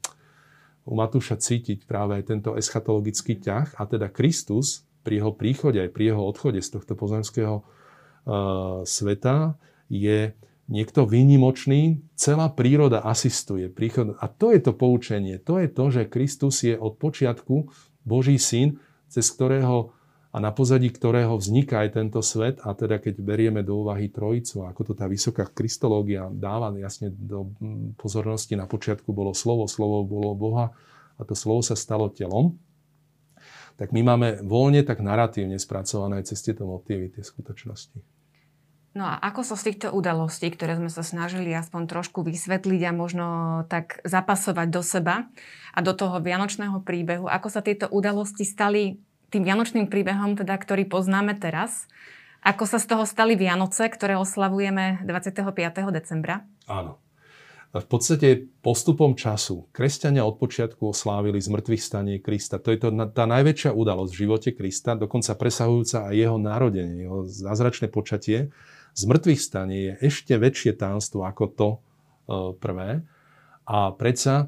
U Matúša cítiť práve aj tento eschatologický ťah a teda Kristus pri jeho príchode aj pri jeho odchode z tohto pozemského uh, sveta je niekto výnimočný, celá príroda asistuje. Príchod... A to je to poučenie. To je to, že Kristus je od počiatku Boží syn, cez ktorého a na pozadí ktorého vzniká aj tento svet. A teda keď berieme do úvahy trojicu, ako to tá vysoká kristológia dáva jasne do pozornosti, na počiatku bolo slovo, slovo bolo Boha a to slovo sa stalo telom, tak my máme voľne tak naratívne spracované cez tieto motívy, tie skutočnosti. No a ako sa so z týchto udalostí, ktoré sme sa snažili aspoň trošku vysvetliť a možno tak zapasovať do seba a do toho vianočného príbehu, ako sa tieto udalosti stali tým vianočným príbehom, teda, ktorý poznáme teraz. Ako sa z toho stali Vianoce, ktoré oslavujeme 25. decembra? Áno. V podstate postupom času kresťania od počiatku oslávili zmrtvých stanie Krista. To je to, tá najväčšia udalosť v živote Krista, dokonca presahujúca aj jeho narodenie, jeho zázračné počatie. Zmrtvých stanie je ešte väčšie tánstvo ako to e, prvé. A predsa e,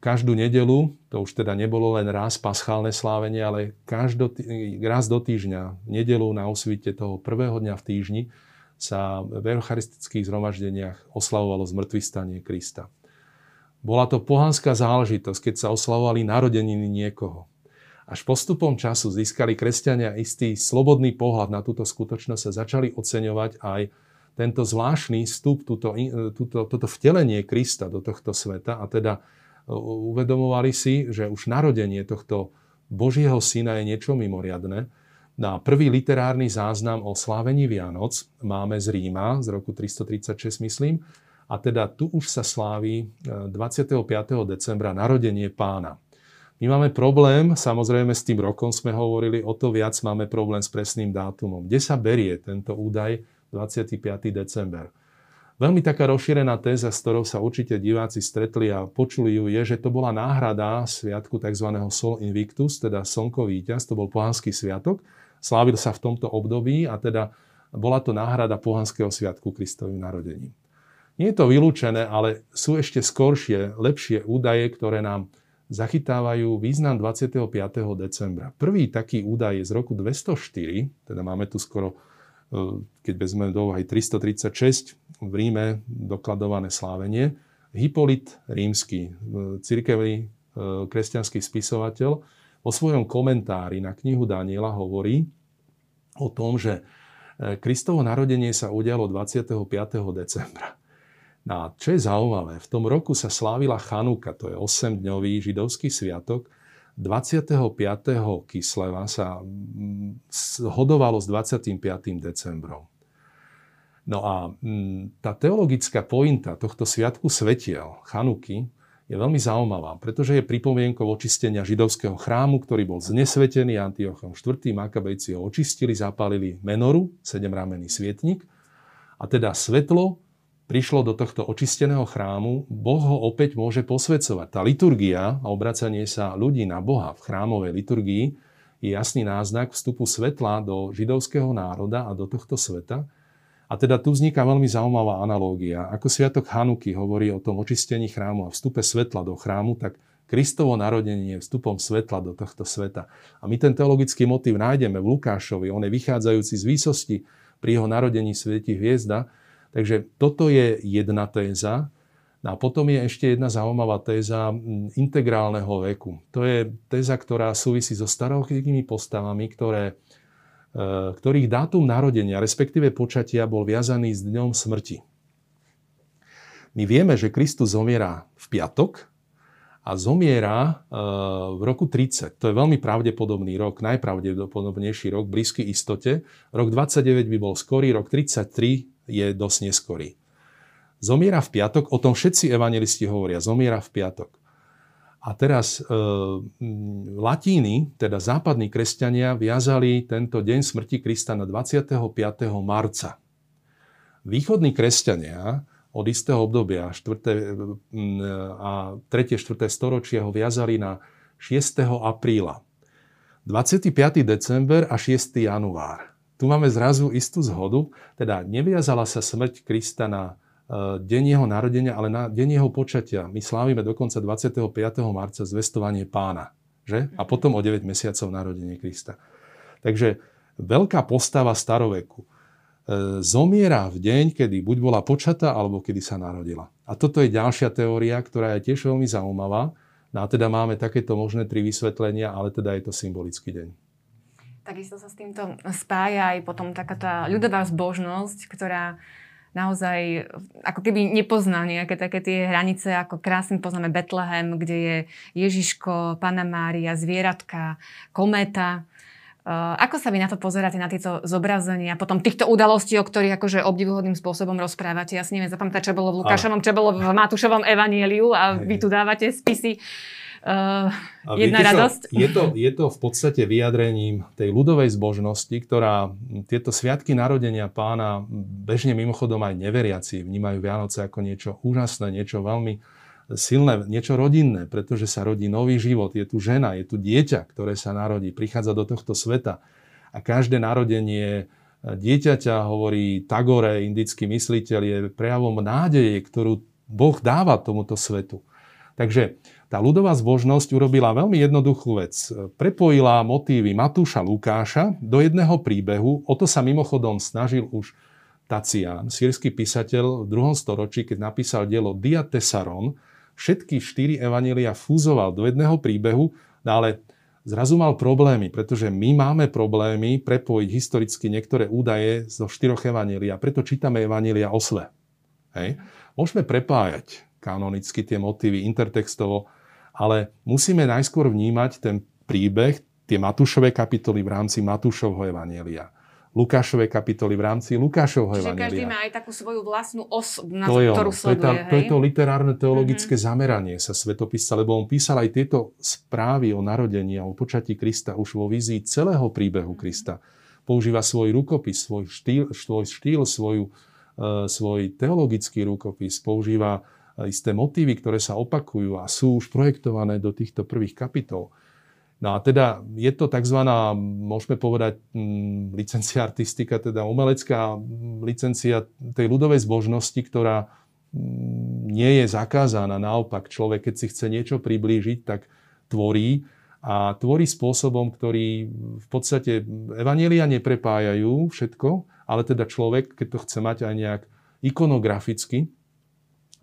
každú nedelu, to už teda nebolo len raz paschálne slávenie, ale každý, raz do týždňa, nedelu na osvite toho prvého dňa v týždni, sa v eucharistických zhromaždeniach oslavovalo zmrtvý stanie Krista. Bola to pohanská záležitosť, keď sa oslavovali narodeniny niekoho. Až postupom času získali kresťania istý slobodný pohľad na túto skutočnosť a začali oceňovať aj tento zvláštny vstup, túto, túto, toto vtelenie Krista do tohto sveta a teda uvedomovali si, že už narodenie tohto Božieho syna je niečo mimoriadne na prvý literárny záznam o slávení Vianoc máme z Ríma z roku 336, myslím. A teda tu už sa sláví 25. E, decembra narodenie pána. My máme problém, samozrejme s tým rokom sme hovorili, o to viac máme problém s presným dátumom. Kde sa berie tento údaj 25. december? Veľmi taká rozšírená téza, s ktorou sa určite diváci stretli a počuli ju, je, že to bola náhrada sviatku tzv. Sol Invictus, teda Slnko víťaz, to bol pohanský sviatok, Slávil sa v tomto období a teda bola to náhrada pohanského sviatku Kristovým narodením. Nie je to vylúčené, ale sú ešte skoršie, lepšie údaje, ktoré nám zachytávajú význam 25. decembra. Prvý taký údaj je z roku 204, teda máme tu skoro, e, keď vezmeme do úvahy 336 v Ríme dokladované slávenie. Hipolit rímsky, e, cirkevný e, kresťanský spisovateľ, vo svojom komentári na knihu Daniela hovorí o tom, že Kristovo narodenie sa udialo 25. decembra. No a čo je zaujímavé, v tom roku sa slávila Chanuka, to je 8-dňový židovský sviatok. 25. Kisleva sa hodovalo s 25. decembrom. No a tá teologická pointa tohto sviatku svetiel, Chanuky, je veľmi zaujímavá, pretože je pripomienkou očistenia židovského chrámu, ktorý bol znesvetený Antiochom IV. Makabejci ho očistili, zapálili menoru, sedemramenný svietnik a teda svetlo prišlo do tohto očisteného chrámu, Boh ho opäť môže posvedcovať. Tá liturgia a obracanie sa ľudí na Boha v chrámovej liturgii je jasný náznak vstupu svetla do židovského národa a do tohto sveta. A teda tu vzniká veľmi zaujímavá analógia. Ako Sviatok Hanuky hovorí o tom očistení chrámu a vstupe svetla do chrámu, tak Kristovo narodenie je vstupom svetla do tohto sveta. A my ten teologický motív nájdeme v Lukášovi. On je vychádzajúci z výsosti pri jeho narodení svieti hviezda. Takže toto je jedna téza. No a potom je ešte jedna zaujímavá téza integrálneho veku. To je téza, ktorá súvisí so starochydnými postavami, ktoré Eh, ktorých dátum narodenia, respektíve počatia, bol viazaný s dňom smrti. My vieme, že Kristus zomiera v piatok a zomiera eh, v roku 30. To je veľmi pravdepodobný rok, najpravdepodobnejší rok, blízky istote. Rok 29 by bol skorý, rok 33 je dosť neskorý. Zomiera v piatok, o tom všetci evangelisti hovoria, zomiera v piatok. A teraz e, latíny, teda západní kresťania, viazali tento deň smrti Krista na 25. marca. Východní kresťania od istého obdobia 4. a 3. 4. storočia ho viazali na 6. apríla. 25. december a 6. január. Tu máme zrazu istú zhodu, teda neviazala sa smrť Krista na Eh, deň jeho narodenia, ale na deň jeho počatia. My slávime dokonca 25. marca zvestovanie pána. Že? A potom o 9 mesiacov narodenie Krista. Takže veľká postava staroveku eh, zomiera v deň, kedy buď bola počatá, alebo kedy sa narodila. A toto je ďalšia teória, ktorá je tiež veľmi zaujímavá. No a teda máme takéto možné tri vysvetlenia, ale teda je to symbolický deň. Takisto sa s týmto spája aj potom taká tá ľudová zbožnosť, ktorá naozaj ako keby nepozná nejaké také tie hranice, ako krásne poznáme Betlehem, kde je Ježiško, Pana Mária, zvieratka, kométa. Uh, ako sa vy na to pozeráte, na tieto zobrazenia, potom týchto udalostí, o ktorých akože obdivuhodným spôsobom rozprávate? Ja si neviem zapamätať, čo bolo v Lukášovom, čo bolo v Matúšovom evanieliu a vy tu dávate spisy. uh, jedna radosť. Čo, je, to, je to v podstate vyjadrením tej ľudovej zbožnosti, ktorá tieto sviatky narodenia pána bežne mimochodom aj neveriaci vnímajú Vianoce ako niečo úžasné, niečo veľmi silné, niečo rodinné, pretože sa rodí nový život. Je tu žena, je tu dieťa, ktoré sa narodí, prichádza do tohto sveta. A každé narodenie dieťaťa, hovorí Tagore, indický mysliteľ, je prejavom nádeje, ktorú Boh dáva tomuto svetu. Takže tá ľudová zbožnosť urobila veľmi jednoduchú vec. Prepojila motívy Matúša Lukáša do jedného príbehu. O to sa mimochodom snažil už Tacián, sírsky písateľ v druhom storočí, keď napísal dielo Diatesaron, všetky štyri evanília fúzoval do jedného príbehu, no ale zrazu mal problémy, pretože my máme problémy prepojiť historicky niektoré údaje zo štyroch evanília, preto čítame evanília osle. Hej. Môžeme prepájať kanonicky tie motívy intertextovo, ale musíme najskôr vnímať ten príbeh, tie Matúšové kapitoly v rámci Matúšovho evanielia. Lukášové kapitoly v rámci Lukášovho Čiže evanielia. každý má aj takú svoju vlastnú os, na to je ktorú ono. sleduje. To je, tá, to, je to literárne teologické mm-hmm. zameranie sa svetopisca, lebo on písal aj tieto správy o narodení a o počatí Krista už vo vízii celého príbehu mm-hmm. Krista. Používa svoj rukopis, svoj štýl, svoj, štýl svoju, uh, svoj teologický rukopis, používa isté motívy, ktoré sa opakujú a sú už projektované do týchto prvých kapitol. No a teda je to tzv. môžeme povedať mm, licencia artistika, teda umelecká licencia tej ľudovej zbožnosti, ktorá mm, nie je zakázaná. Naopak, človek, keď si chce niečo priblížiť, tak tvorí a tvorí spôsobom, ktorý v podstate evanielia neprepájajú všetko, ale teda človek, keď to chce mať aj nejak ikonograficky,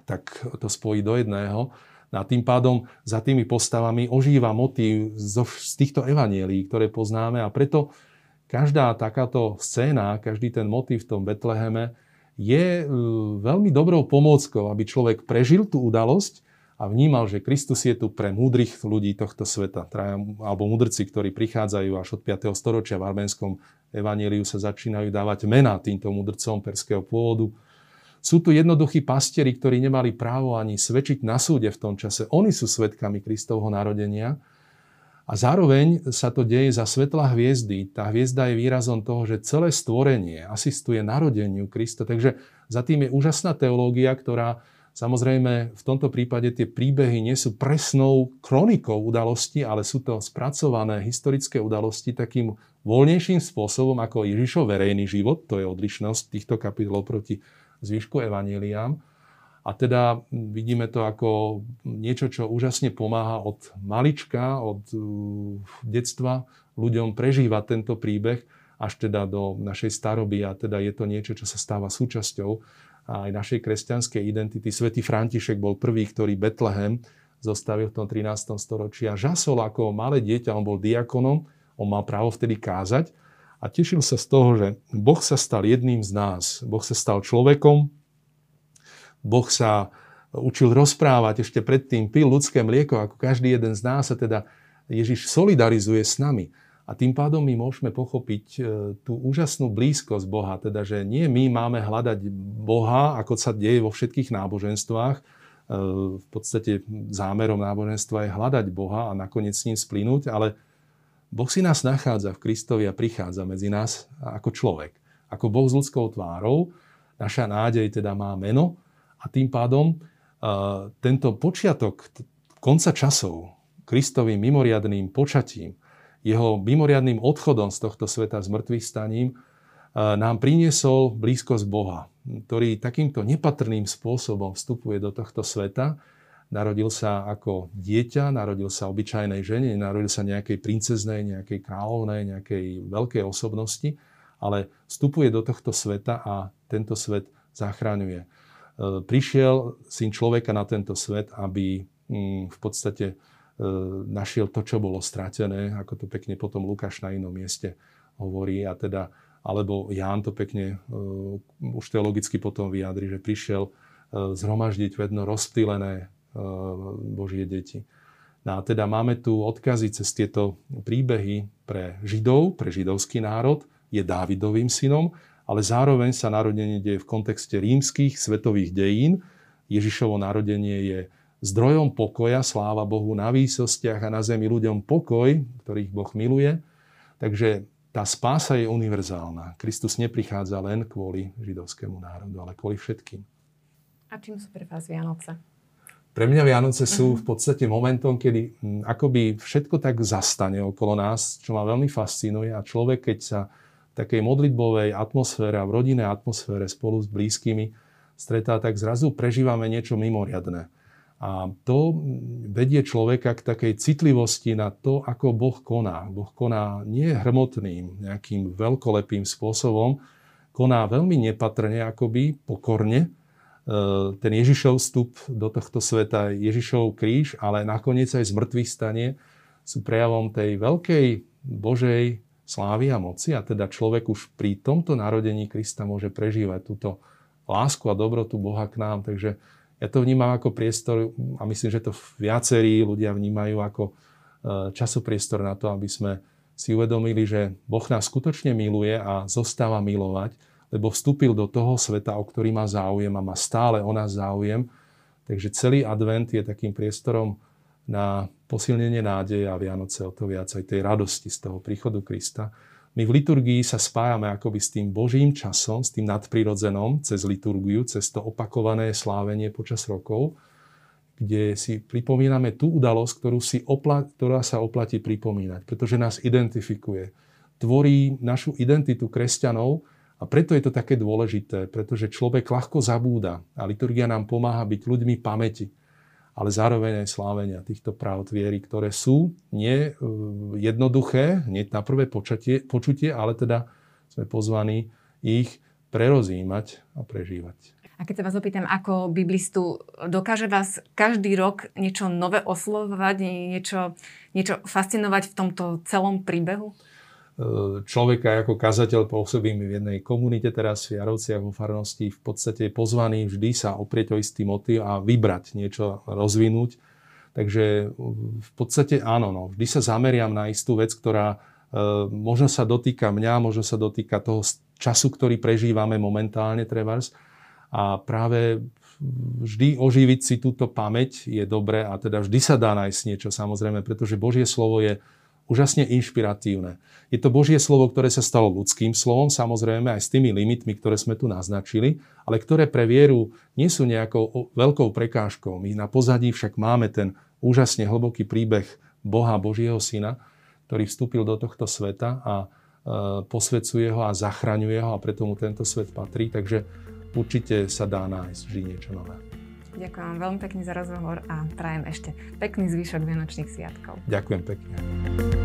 tak to spojí do jedného. A tým pádom za tými postavami ožíva motív z týchto evanielí, ktoré poznáme a preto každá takáto scéna, každý ten motív v tom Betleheme je e, veľmi dobrou pomôckou, aby človek prežil tú udalosť a vnímal, že Kristus je tu pre múdrych ľudí tohto sveta, alebo múdrci, ktorí prichádzajú až od 5. storočia v arménskom evaníliu sa začínajú dávať mená týmto múdrcom perského pôvodu sú tu jednoduchí pastieri, ktorí nemali právo ani svedčiť na súde v tom čase. Oni sú svetkami Kristovho narodenia. A zároveň sa to deje za svetla hviezdy. Tá hviezda je výrazom toho, že celé stvorenie asistuje narodeniu Krista. Takže za tým je úžasná teológia, ktorá samozrejme v tomto prípade tie príbehy nie sú presnou kronikou udalosti, ale sú to spracované historické udalosti takým voľnejším spôsobom ako Ježišov verejný život. To je odlišnosť týchto kapitolov proti zvyšku evaníliám. A teda vidíme to ako niečo, čo úžasne pomáha od malička, od uh, detstva ľuďom prežívať tento príbeh až teda do našej staroby a teda je to niečo, čo sa stáva súčasťou aj našej kresťanskej identity. Svetý František bol prvý, ktorý Betlehem zostavil v tom 13. storočí a žasol ako malé dieťa, on bol diakonom, on mal právo vtedy kázať a tešil sa z toho, že Boh sa stal jedným z nás. Boh sa stal človekom, Boh sa učil rozprávať, ešte predtým pil ľudské mlieko, ako každý jeden z nás, a teda Ježiš solidarizuje s nami. A tým pádom my môžeme pochopiť e, tú úžasnú blízkosť Boha, teda že nie my máme hľadať Boha, ako sa deje vo všetkých náboženstvách. E, v podstate zámerom náboženstva je hľadať Boha a nakoniec s ním splínuť, ale Boh si nás nachádza v Kristovi a prichádza medzi nás ako človek. Ako Boh s ľudskou tvárou. Naša nádej teda má meno a tým pádom uh, tento počiatok konca časov, Kristovým mimoriadným počatím, jeho mimoriadným odchodom z tohto sveta s mŕtvych staním, uh, nám priniesol blízkosť Boha, ktorý takýmto nepatrným spôsobom vstupuje do tohto sveta Narodil sa ako dieťa, narodil sa obyčajnej žene, narodil sa nejakej princeznej, nejakej kráľovnej, nejakej veľkej osobnosti, ale vstupuje do tohto sveta a tento svet zachraňuje. E, prišiel syn človeka na tento svet, aby mm, v podstate e, našiel to, čo bolo stratené, ako to pekne potom Lukáš na inom mieste hovorí. A teda, alebo Ján to pekne uh, už teologicky potom vyjadri, že prišiel zhromaždiť vedno rozptýlené Božie deti. No a teda máme tu odkazy cez tieto príbehy pre Židov, pre židovský národ, je Dávidovým synom, ale zároveň sa narodenie deje v kontexte rímskych svetových dejín. Ježišovo narodenie je zdrojom pokoja, sláva Bohu, na výsostiach a na zemi ľuďom pokoj, ktorých Boh miluje. Takže tá spása je univerzálna. Kristus neprichádza len kvôli židovskému národu, ale kvôli všetkým. A čím sú pre vás Vianoce? Pre mňa Vianoce sú mhm. v podstate momentom, kedy hm, akoby všetko tak zastane okolo nás, čo ma veľmi fascinuje a človek, keď sa v takej modlitbovej atmosfére a v rodinnej atmosfére spolu s blízkymi stretá, tak zrazu prežívame niečo mimoriadné. A to vedie človeka k takej citlivosti na to, ako Boh koná. Boh koná nie hrmotným, nejakým veľkolepým spôsobom, koná veľmi nepatrne, akoby pokorne. E, ten Ježišov vstup do tohto sveta, Ježišov kríž, ale nakoniec aj zmrtvých stanie sú prejavom tej veľkej Božej slávy a moci. A teda človek už pri tomto narodení Krista môže prežívať túto lásku a dobrotu Boha k nám. Takže ja to vnímam ako priestor a myslím, že to viacerí ľudia vnímajú ako e, časopriestor na to, aby sme si uvedomili, že Boh nás skutočne miluje a zostáva milovať, lebo vstúpil do toho sveta, o ktorý má záujem a má stále o nás záujem. Takže celý advent je takým priestorom na posilnenie nádeje a Vianoce o to viac aj tej radosti z toho príchodu Krista. My v liturgii sa spájame akoby s tým Božím časom, s tým nadprirodzenom, cez liturgiu, cez to opakované slávenie počas rokov, kde si pripomíname tú udalosť, ktorú si opla- ktorá sa oplatí pripomínať, pretože nás identifikuje. Tvorí našu identitu kresťanov a preto je to také dôležité, pretože človek ľahko zabúda a liturgia nám pomáha byť ľuďmi pamäti ale zároveň aj slávenia týchto práv viery, ktoré sú nie e, jednoduché, nie na prvé počutie, počutie, ale teda sme pozvaní ich prerozímať a prežívať. A keď sa vás opýtam, ako biblistu, dokáže vás každý rok niečo nové oslovovať, niečo, niečo fascinovať v tomto celom príbehu? Človeka ako kazateľ pôsobím v jednej komunite teraz v Jarovciach vo farnosti v podstate pozvaný vždy sa oprieť o istý motív a vybrať niečo, rozvinúť. Takže v podstate áno, no, vždy sa zameriam na istú vec, ktorá e, možno sa dotýka mňa, možno sa dotýka toho času, ktorý prežívame momentálne, trebárs. A práve vždy oživiť si túto pamäť je dobré a teda vždy sa dá nájsť niečo samozrejme, pretože Božie slovo je úžasne inšpiratívne. Je to Božie slovo, ktoré sa stalo ľudským slovom, samozrejme aj s tými limitmi, ktoré sme tu naznačili, ale ktoré pre vieru nie sú nejakou veľkou prekážkou. My na pozadí však máme ten úžasne hlboký príbeh Boha, Božieho Syna, ktorý vstúpil do tohto sveta a e, posvedcuje ho a zachraňuje ho a preto mu tento svet patrí. Takže určite sa dá nájsť vždy niečo nové. Ďakujem vám veľmi pekne za rozhovor a prajem ešte pekný zvyšok Vianočných sviatkov. Ďakujem pekne.